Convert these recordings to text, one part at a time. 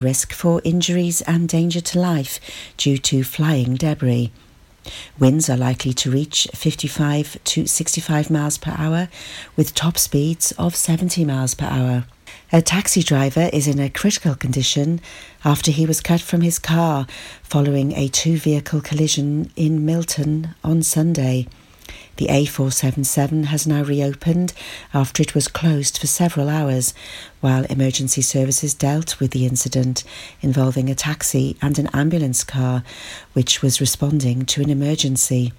risk for injuries and danger to life due to flying debris. Winds are likely to reach 55 to 65 miles per hour with top speeds of 70 miles per hour. A taxi driver is in a critical condition after he was cut from his car following a two vehicle collision in Milton on Sunday. The A477 has now reopened after it was closed for several hours while emergency services dealt with the incident involving a taxi and an ambulance car which was responding to an emergency.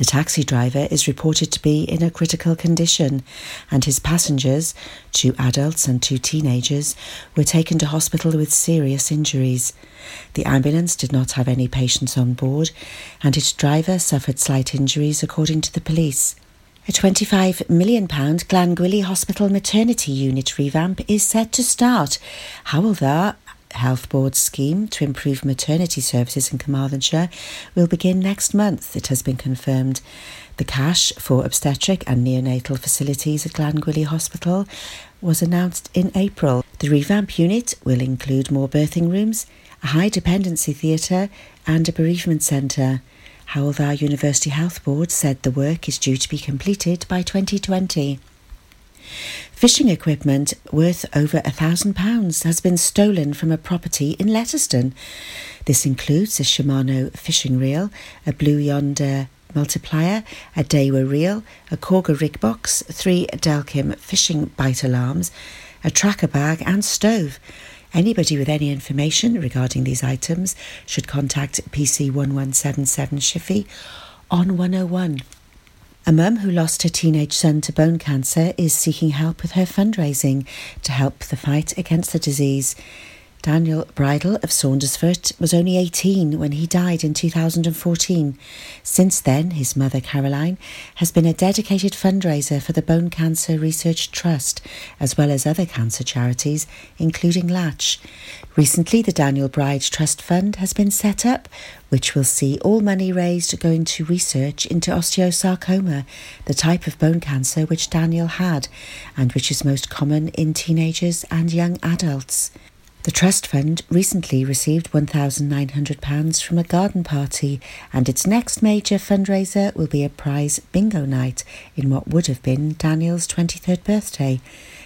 The taxi driver is reported to be in a critical condition, and his passengers, two adults and two teenagers, were taken to hospital with serious injuries. The ambulance did not have any patients on board, and its driver suffered slight injuries, according to the police. A £25 million Glangwili Hospital maternity unit revamp is set to start. Hywel Health Board scheme to improve maternity services in Carmarthenshire will begin next month, it has been confirmed. The cash for obstetric and neonatal facilities at Glangwili Hospital was announced in April. The revamp unit will include more birthing rooms, a high dependency theatre, and a bereavement centre. Hywel Dda University Health Board said the work is due to be completed by 2020. Fishing equipment worth over a thousand pounds has been stolen from a property in Letterston. This includes a Shimano fishing reel, a Blue Yonder multiplier, a Daiwa reel, a Korda rig box, three Delkim fishing bite alarms, a tracker bag, and stove. Anybody with any information regarding these items should contact PC 1177 Shiffy on 101. A mum who lost her teenage son to bone cancer is seeking help with her fundraising to help the fight against the disease. Daniel Bridle of Saundersfoot was only 18 when he died in 2014. Since then, his mother Caroline has been a dedicated fundraiser for the Bone Cancer Research Trust, as well as other cancer charities, including Latch. Recently, the Daniel Bridle Trust Fund has been set up, which will see all money raised going to research into osteosarcoma, the type of bone cancer which Daniel had, and which is most common in teenagers and young adults. The Trust Fund recently received £1,900 from a garden party, and its next major fundraiser will be a prize bingo night in what would have been Daniel's 23rd birthday.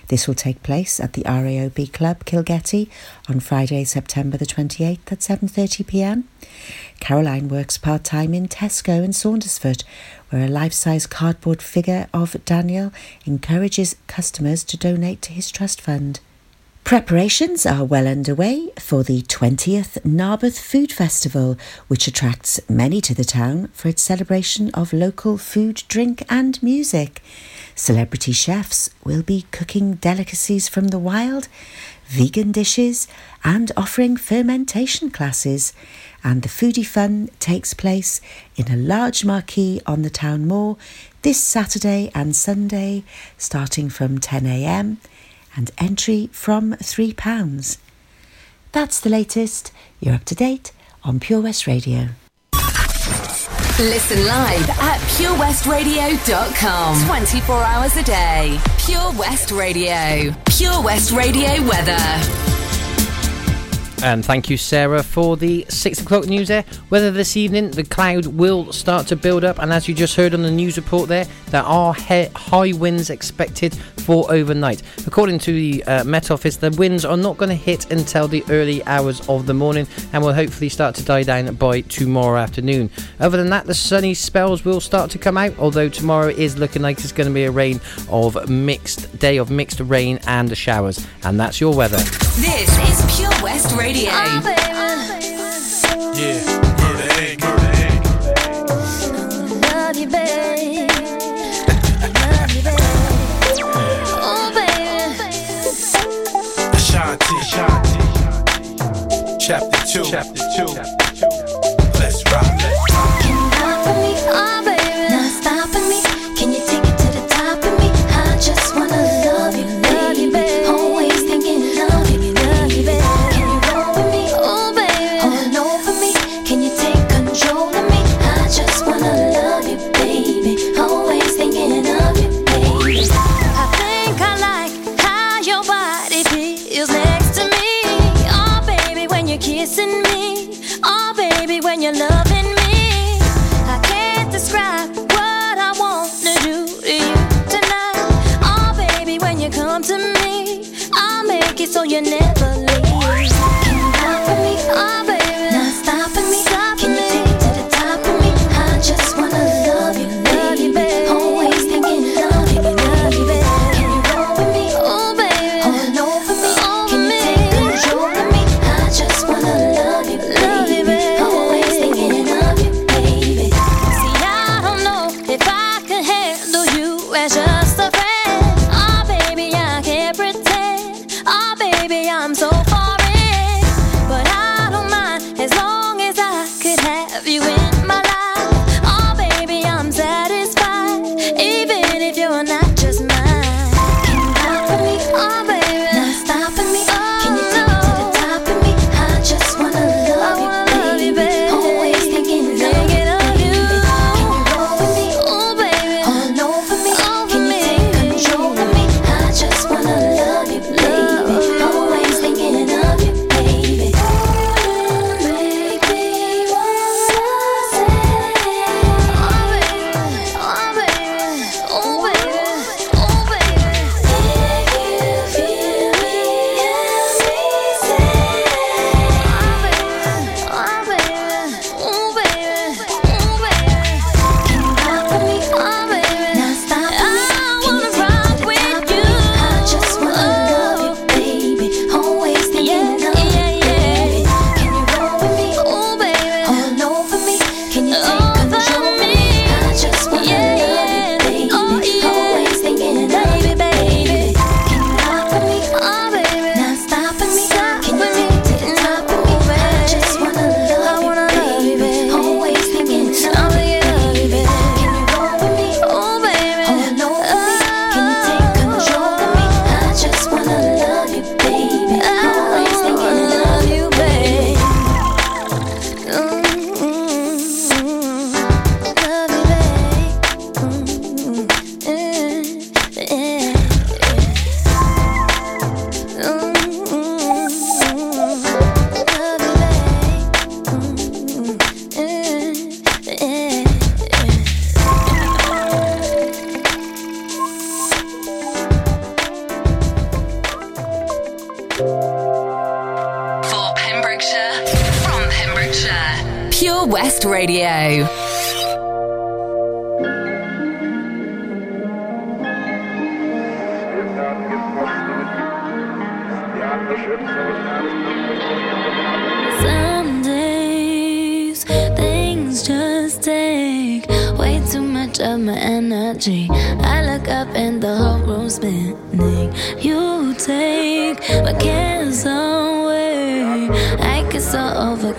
This will take place at the RAOB Club Kilgetty on Friday, September the 28th at 7.30pm. Caroline works part-time in Tesco in Saundersfoot, where a life-size cardboard figure of Daniel encourages customers to donate to his trust fund. Preparations are well underway for the 20th Narberth Food Festival, which attracts many to the town for its celebration of local food, drink, and music. Celebrity chefs will be cooking delicacies from the wild, vegan dishes, and offering fermentation classes. And the foodie fun takes place in a large marquee on the town moor this Saturday and Sunday, starting from 10am and entry from £3. That's the latest. You're up to date on Pure West Radio. Listen live at purewestradio.com. 24 hours a day. Pure West Radio. Pure West Radio weather. And thank you, Sarah, for the six o'clock news there. Weather this evening, the cloud will start to build up, and as you just heard on the news report there, there are he- high winds expected for overnight. According to the uh, Met Office, the winds are not going to hit until the early hours of the morning and will hopefully start to die down by tomorrow afternoon. Other than that, the sunny spells will start to come out, although tomorrow is looking like it's going to be a rain of mixed day of mixed rain and showers. And that's your weather. This is Pure West Radio. Radio. Oh, ah, ah, yeah, murder egg, murder egg. Love you, babe. Love you, babe. Oh, baby. Ashanti, Ashanti. Chapter 2. Chapter 2. You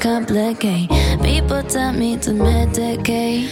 overcomplicate. People tell me to medicate.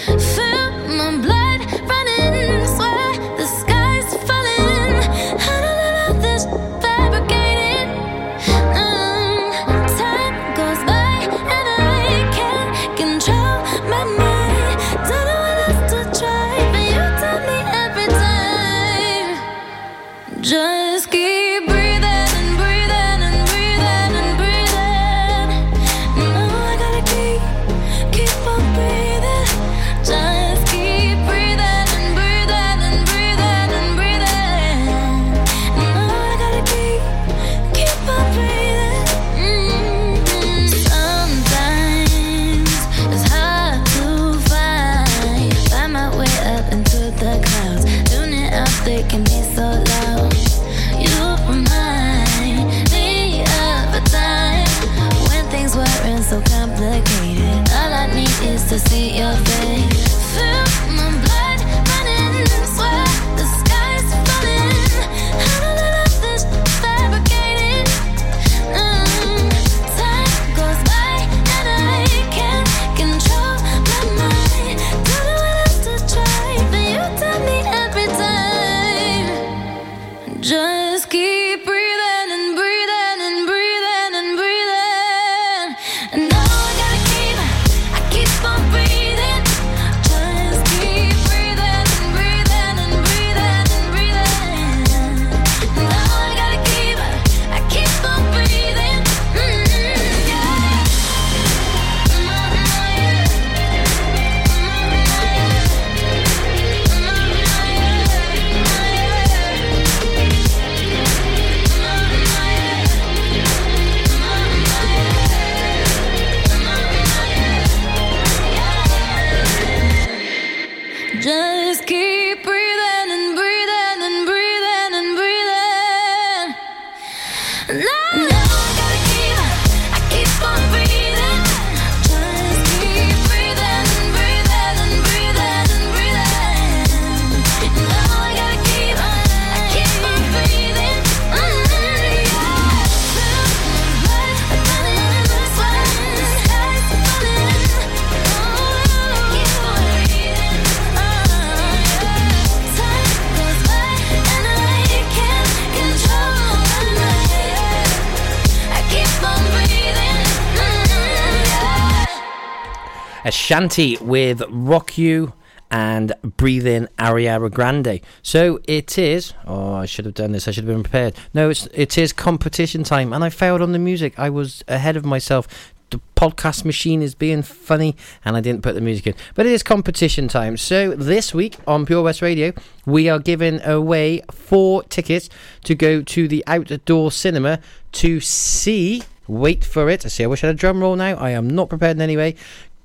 Ashanti with Rock You and Breathe In Ariana Grande. So it is. Oh, I should have done this. I should have been prepared. No, it's it is competition time, and I failed on the music. I was ahead of myself. The podcast machine is being funny, and I didn't put the music in. But it is competition time. So this week on Pure West Radio, we are giving away four tickets to go to the outdoor cinema to see. Wait for it. I see. I wish I had a drum roll now. I am not prepared in any way.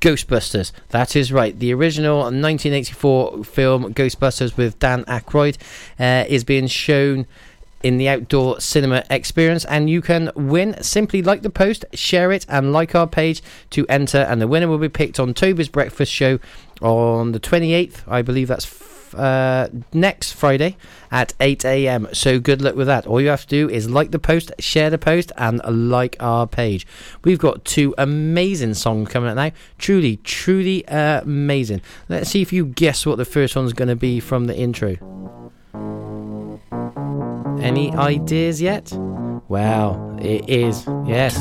Ghostbusters. That is right. The original 1984 film Ghostbusters with Dan Aykroyd uh, is being shown in the outdoor cinema experience and you can win simply like the post share it and like our page to enter and the winner will be picked on toby's breakfast show on the 28th i believe that's uh, next Friday at 8 a.m. So good luck with that. All you have to do is like the post, share the post, and like our page. We've got two amazing songs coming out now. Truly, truly uh, amazing. Let's see if you guess what the first one's going to be from the intro. Any ideas yet? Well, it is. Yes.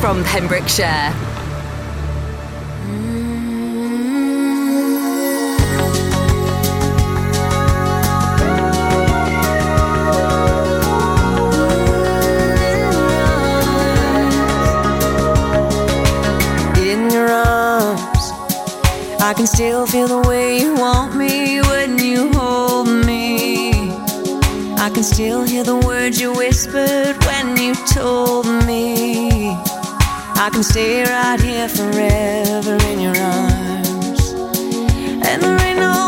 From Pembrokeshire. I can still feel the way you want me when you hold me. I can still hear the words you whispered when you told me. I can stay right here forever in your arms. And there ain't no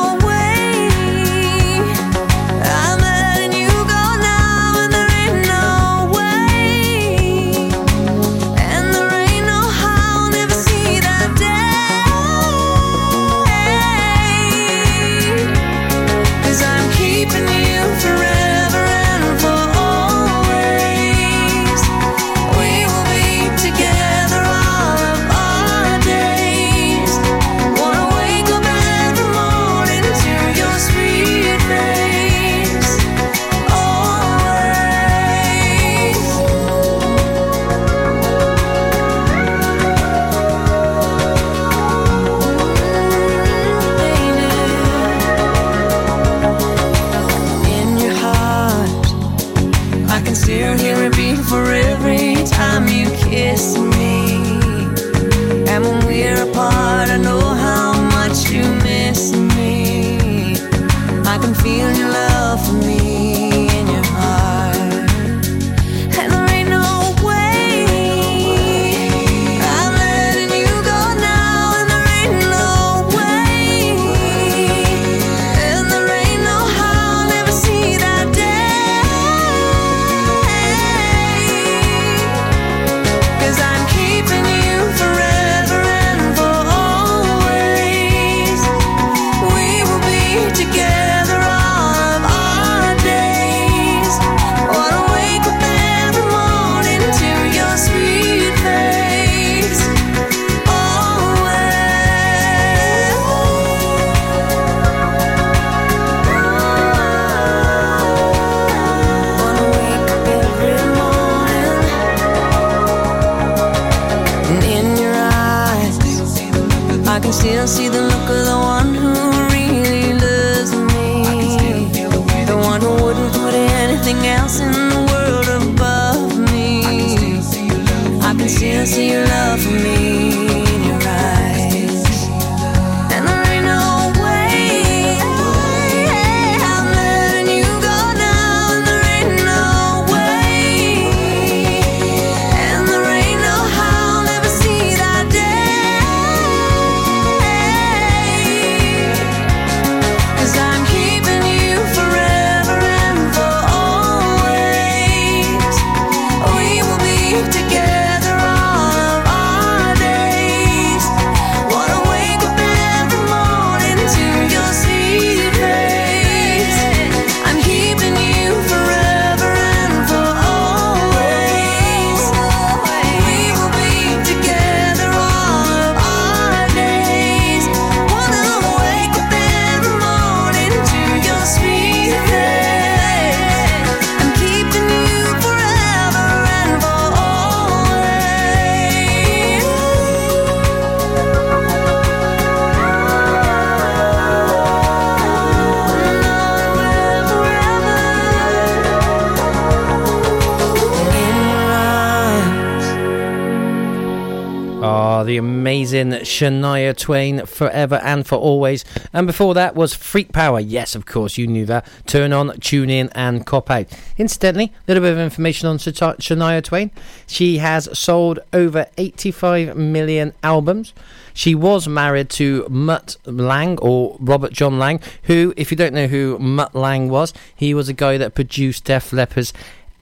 Shania Twain, Forever and for Always. And before that was Freak Power. Yes, of course, you knew that. Turn on, tune in, and cop out. Incidentally, a little bit of information on Shania Twain. She has sold over 85 million albums. She was married to Mutt Lange or Robert John Lange, who, if you don't know who Mutt Lange was, he was a guy that produced Def Leppard's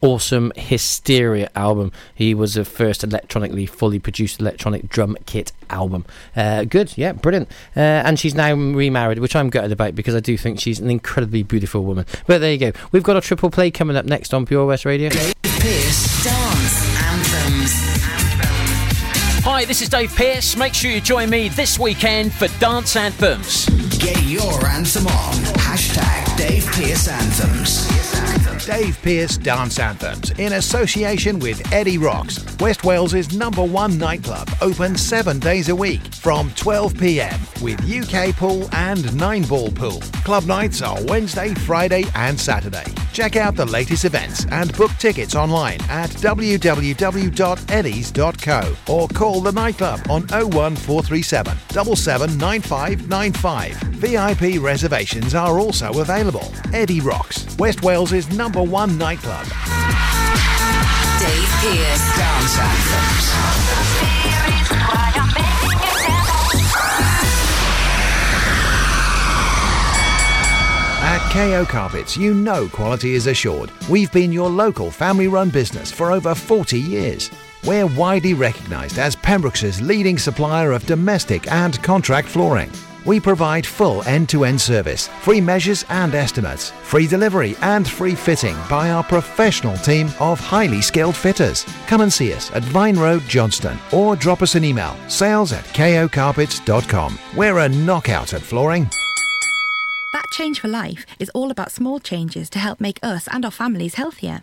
awesome Hysteria album. He was the first electronically fully produced electronic drum kit album. Uh, good, yeah, brilliant. Uh, and she's now remarried, which I'm gutted about because I do think she's an incredibly beautiful woman. But there you go. We've got a triple play coming up next on Pure West Radio. Pearce Dance Anthems. Hi, this is Dave Pearce. Make sure you join me this weekend for Dance Anthems. Get your anthem on. Hashtag Dave Pearce Anthems. Dave Pearce Dance Anthems in association with Eddie Rocks, West Wales's number one nightclub, open seven days a week from 12 pm with UK pool and nine ball pool. Club nights are Wednesday, Friday, and Saturday. Check out the latest events and book tickets online at www.eddies.co or call the nightclub on 01437 779595. VIP reservations are also available. Eddie Rocks, West Wales's number one nightclub. Dave Pearce. Dance Anthems. At KO Carpets, you know quality is assured. We've been your local family run business for over 40 years. We're widely recognised as Pembroke's leading supplier of domestic and contract flooring. We provide full end to end service, free measures and estimates, free delivery and free fitting by our professional team of highly skilled fitters. Come and see us at Vine Road, Johnston, or drop us an email sales at kocarpets.com. We're a knockout at flooring. That Change for Life is all about small changes to help make us and our families healthier.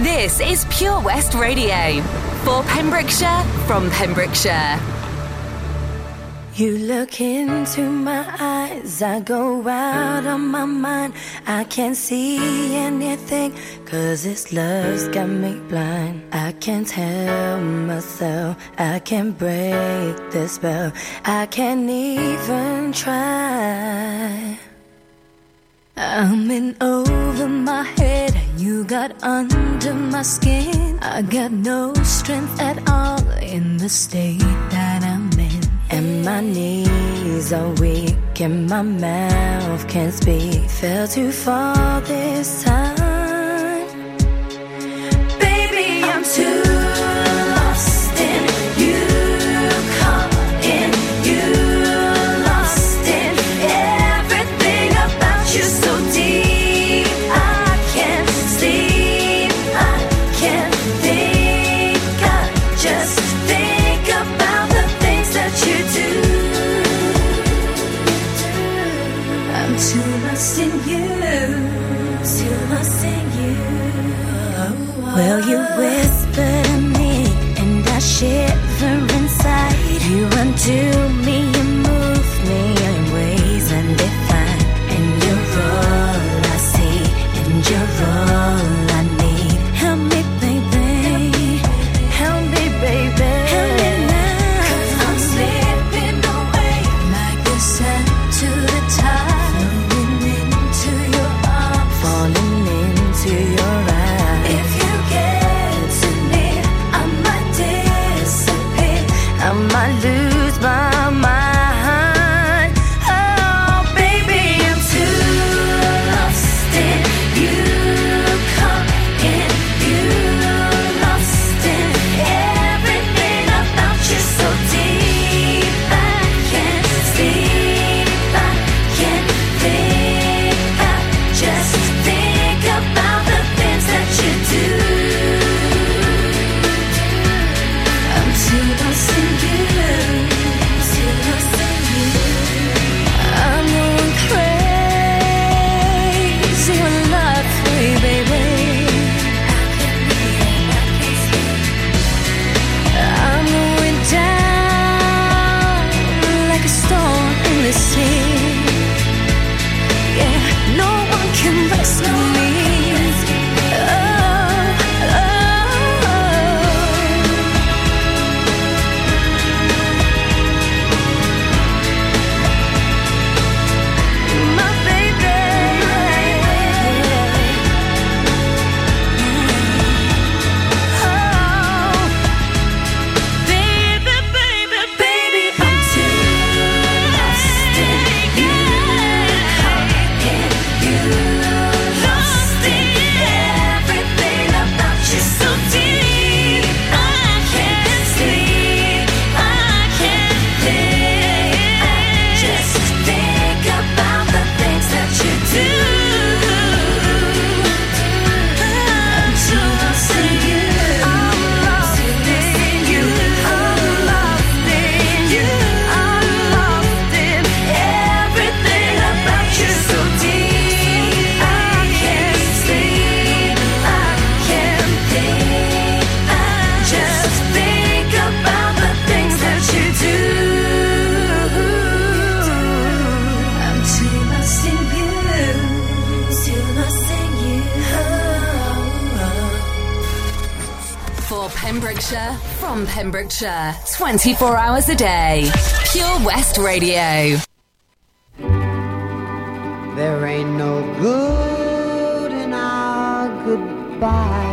This is Pure West Radio. For Pembrokeshire, from Pembrokeshire. You look into my eyes, I go out of my mind. I can't see anything, cause this love's got me blind. I can't help myself, I can't break the spell, I can't even try. I'm in over my head, you got under my skin. I got no strength at all in the state that I'm in. And my knees are weak, and my mouth can't speak. Fell too far this time. Yorkshire, 24 hours a day. Pure West Radio. There ain't no good in our goodbye.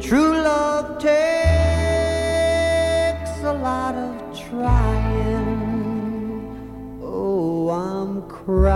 True love takes a lot of trying. Oh, I'm crying.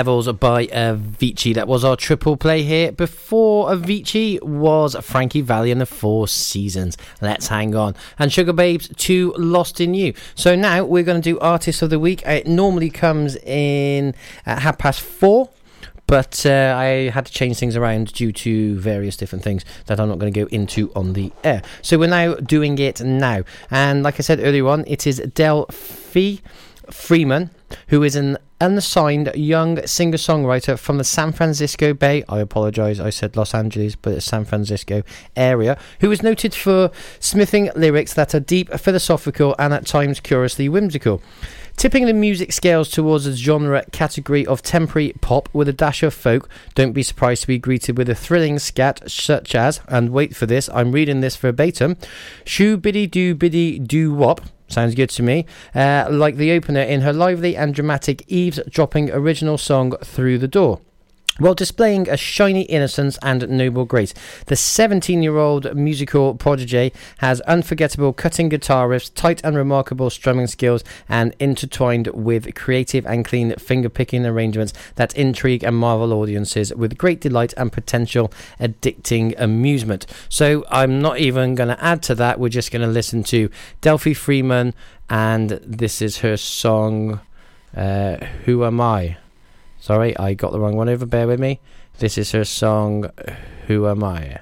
Levels by Avicii. That was our triple play here. Before Avicii was Frankie Valli and the Four Seasons. Let's hang on. And Sugar Babes, Too Lost in You. So now we're going to do Artist of the Week. It normally comes in at half past four. But uh, I had to change things around due to various different things that I'm not going to go into on the air. So we're now doing it now. And like I said earlier on, it is Delphi Freeman, who is an unassigned young singer songwriter from the San Francisco Bay. I apologize, I said Los Angeles, but it's San Francisco area, who is noted for smithing lyrics that are deep, philosophical, and at times curiously whimsical. Tipping the music scales towards a genre category of temporary pop with a dash of folk, don't be surprised to be greeted with a thrilling scat such as, and wait for this, I'm reading this verbatim, shoo biddy doo biddy doo wop. Sounds good to me. Uh, like the opener in her lively and dramatic eavesdropping original song Through the Door. While displaying a shiny innocence and noble grace, the 17 year old musical prodigy has unforgettable cutting guitar riffs, tight and remarkable strumming skills, and intertwined with creative and clean finger picking arrangements that intrigue and marvel audiences with great delight and potential addicting amusement. So, I'm not even going to add to that, we're just going to listen to Delphi Freeman, and this is her song, uh, Who Am I? Sorry, I got the wrong one over. Bear with me. This is her song, Who Am I?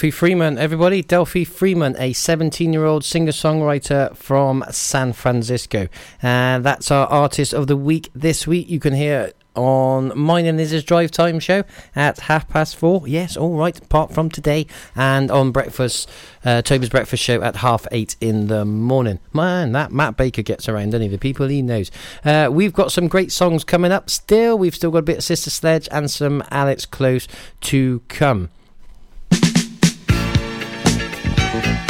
Delphi Freeman, everybody. Delphi Freeman, a 17 year old singer songwriter from San Francisco. And that's our artist of the week this week. You can hear on mine and Liz's drive time show at half past four. Yes, all right, apart from today, and on breakfast, uh, Toby's breakfast show at half eight in the morning. Man, that Matt Baker gets around, Any of? The people he knows. Uh, we've got some great songs coming up still. We've still got a bit of Sister Sledge and some Alex Close to come. Thank you.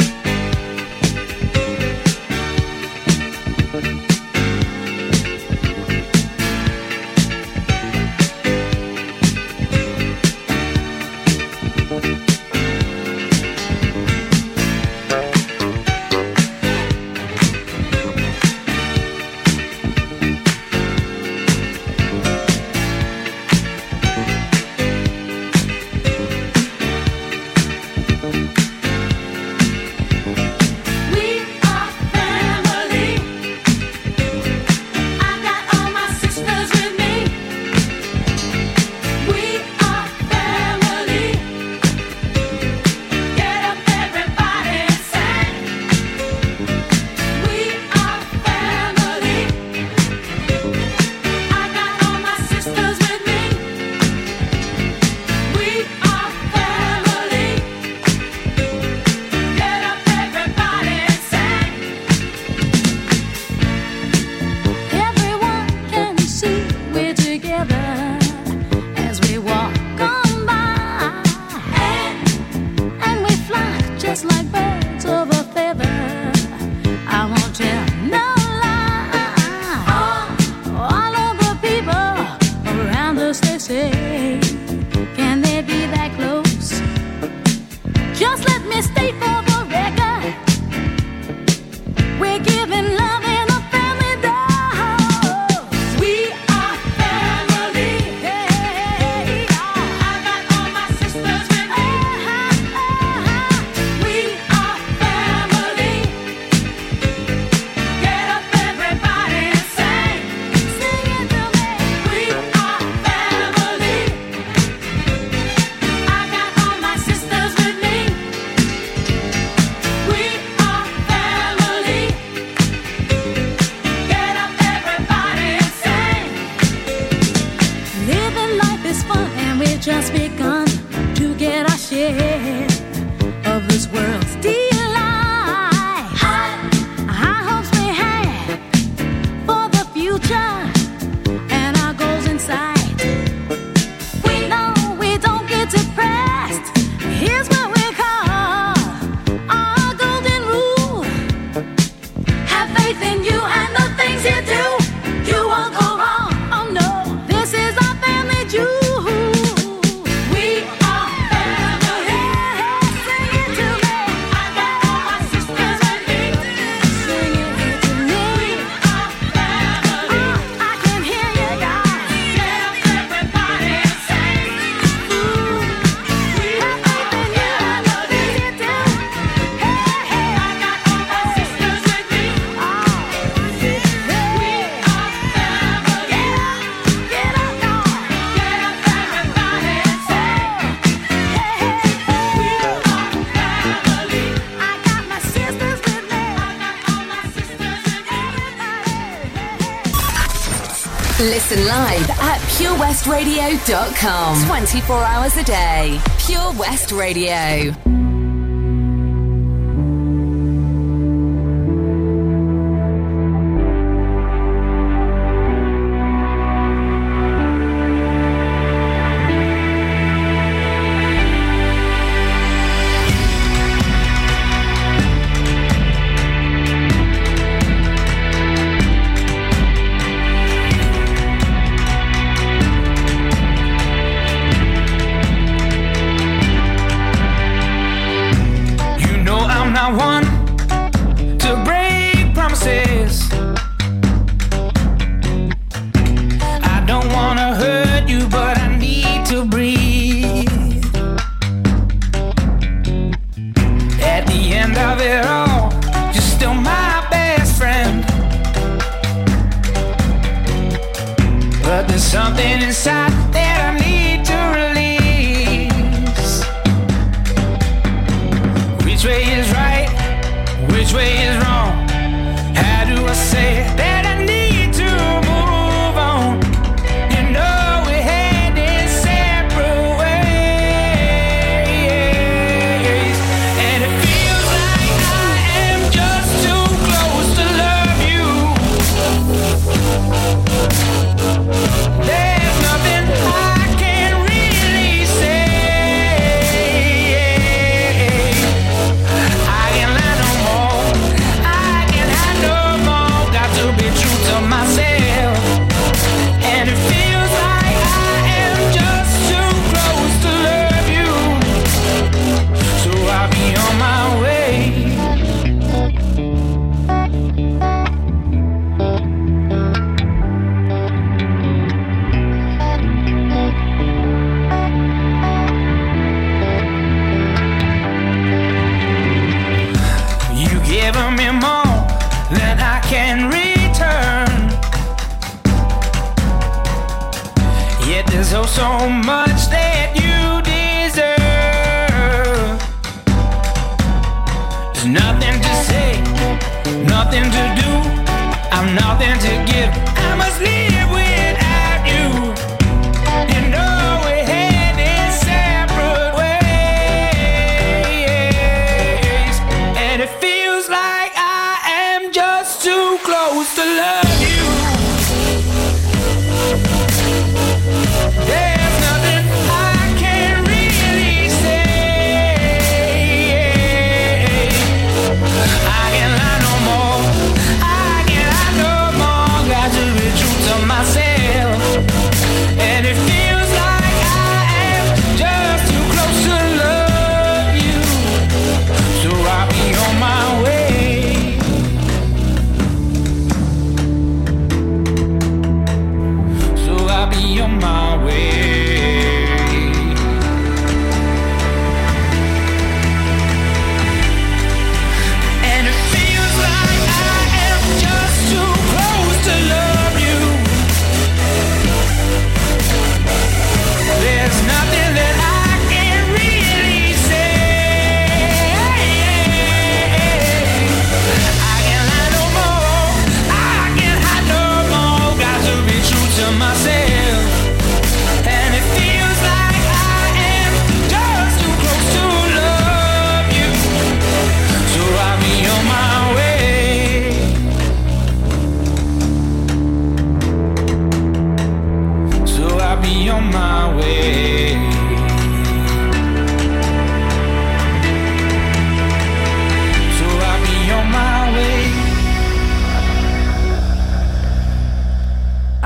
westradio.com. 24 hours a day. Pure West Radio.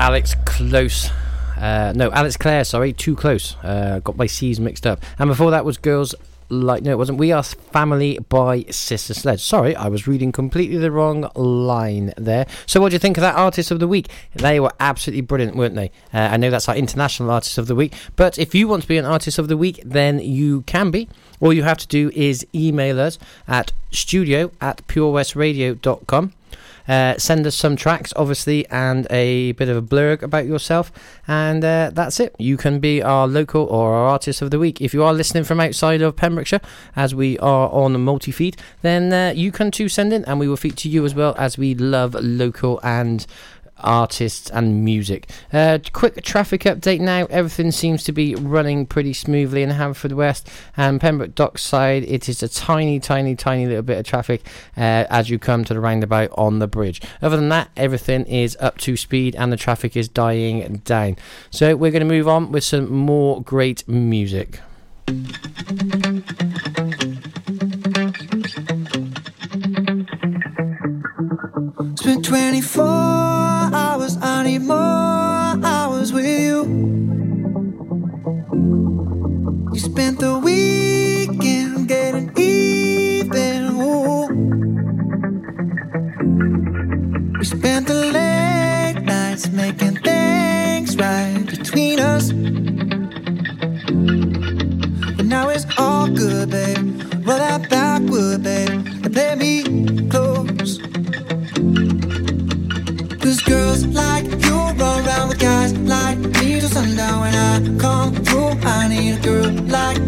Alex Close. Uh, no, Alex Clare, sorry, too close. Uh, got my C's mixed up. And before that was Girls Like, no, it wasn't. We Are Family by Sister Sledge. Sorry, I was reading completely the wrong line there. So, what do you think of that Artist of the Week? They were absolutely brilliant, weren't they? Uh, I know that's our International Artist of the Week, but if you want to be an Artist of the Week, then you can be. All you have to do is email us at studio at purewestradio.com. Uh, send us some tracks, obviously, and a bit of a blurb about yourself, and uh, that's it. You can be our local or our artist of the week. If you are listening from outside of Pembrokeshire, as we are on the multi feed, then uh, you can too send in, and we will feature you as well, as we love local and artists and music. Uh, quick traffic update now. Everything seems to be running pretty smoothly in Haverfordwest and Pembroke Dockside. It is a tiny, tiny, tiny little bit of traffic uh, as you come to the roundabout on the bridge. Other than that, everything is up to speed and the traffic is dying down. So we're going to move on with some more great music. Spent 24 hours, I need more hours with you. You spent the weekend getting even. Ooh. We spent the late nights making things right between us. But now it's all good, babe. Roll that backward, babe, and play me close. Girls like you run around with guys like me till sundown when I come through. I need a girl like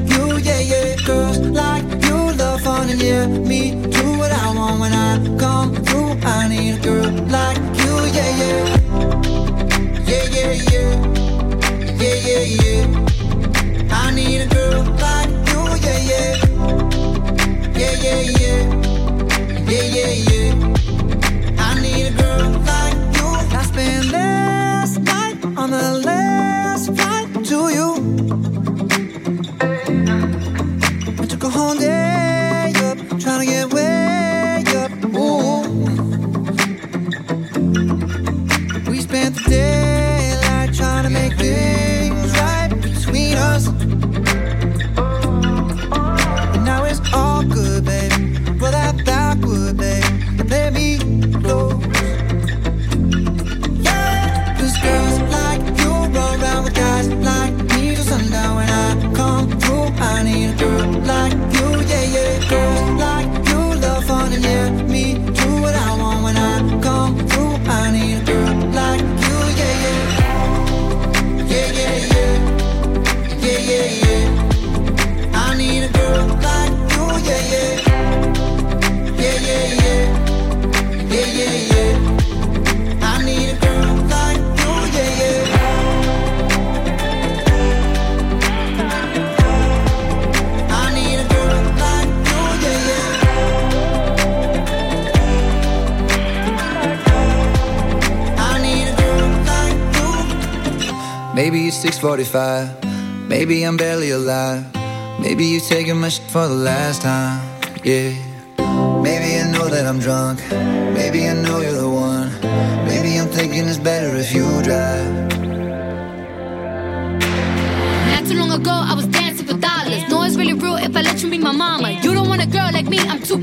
45. Maybe I'm barely alive. Maybe you're taking my shit for the last time. Yeah. Maybe I know that I'm drunk. Maybe I know you're the one. Maybe I'm thinking it's better if you drive. Not too long ago, I was dancing for dollars. No, it's really real if I let you be my mama. You don't want a girl like me, I'm too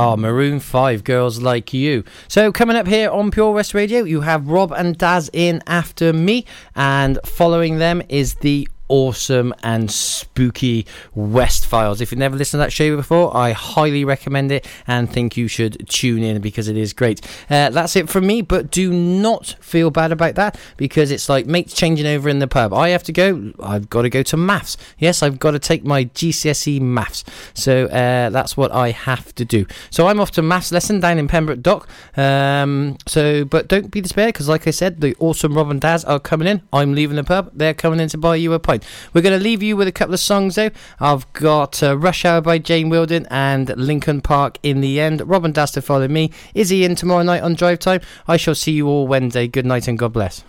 Oh, Maroon 5, Girls Like You. So, coming up here on Pure West Radio, you have Rob and Daz in after me, and following them is the awesome and spooky West Files. If you've never listened to that show before, I highly recommend it and think you should tune in because it is great. Uh, that's it from me, but do not feel bad about that because it's like mates changing over in the pub. I have to go, I've got to go to maths. Yes, I've got to take my GCSE maths. So uh, that's what I have to do. So I'm off to maths lesson down in Pembroke Dock. Um, so, but don't be despaired because, like I said, the awesome Rob and Daz are coming in. I'm leaving the pub. They're coming in to buy you a pint. We're going to leave you with a couple of songs though. I've got uh, Rush Hour by Jane Wiedlin and Linkin Park in the end. Rob and Daz to follow me. Is he in tomorrow night on Drive Time? I shall see you all Wednesday. Good night and God bless.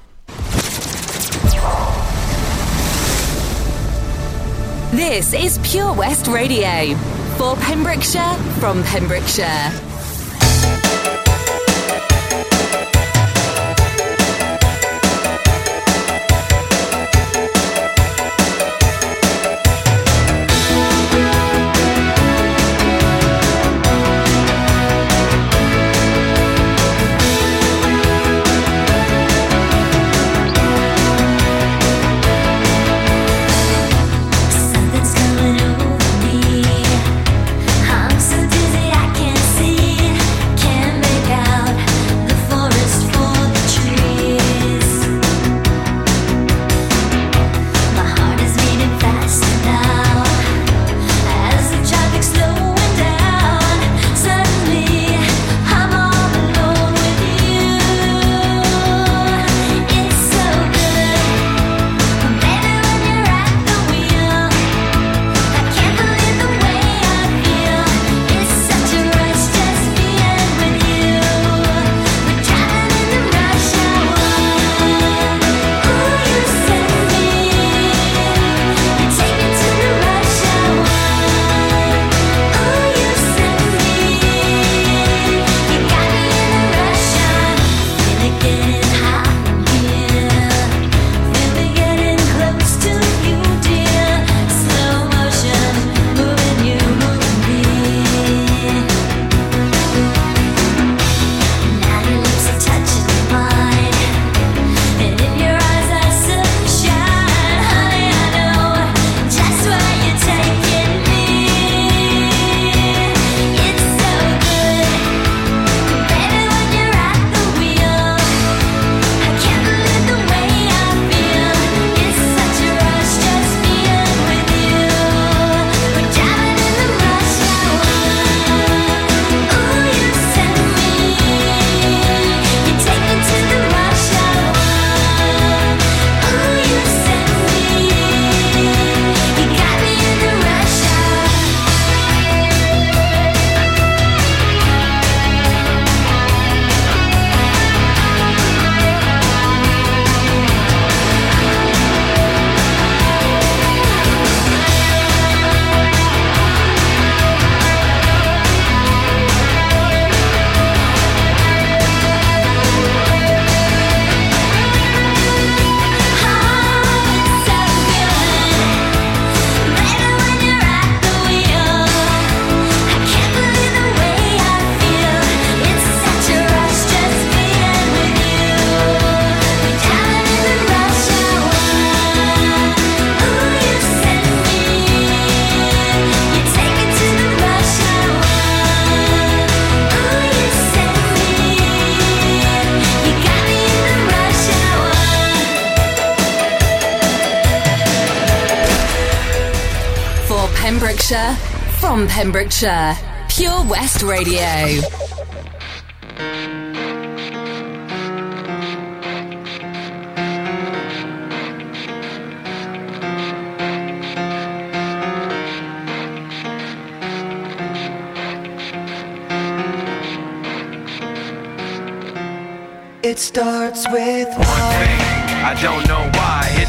This is Pure West Radio for Pembrokeshire from Pembrokeshire. Pembrokeshire, Pure West Radio. It starts with One thing, I don't know why.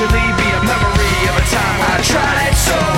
Eventually be a memory of a time I tried so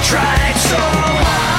tried so hard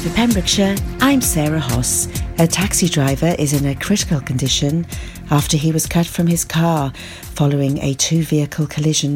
for Pembrokeshire, I'm Sarah Hoss. A taxi driver is in a critical condition after he was cut from his car following a two vehicle collision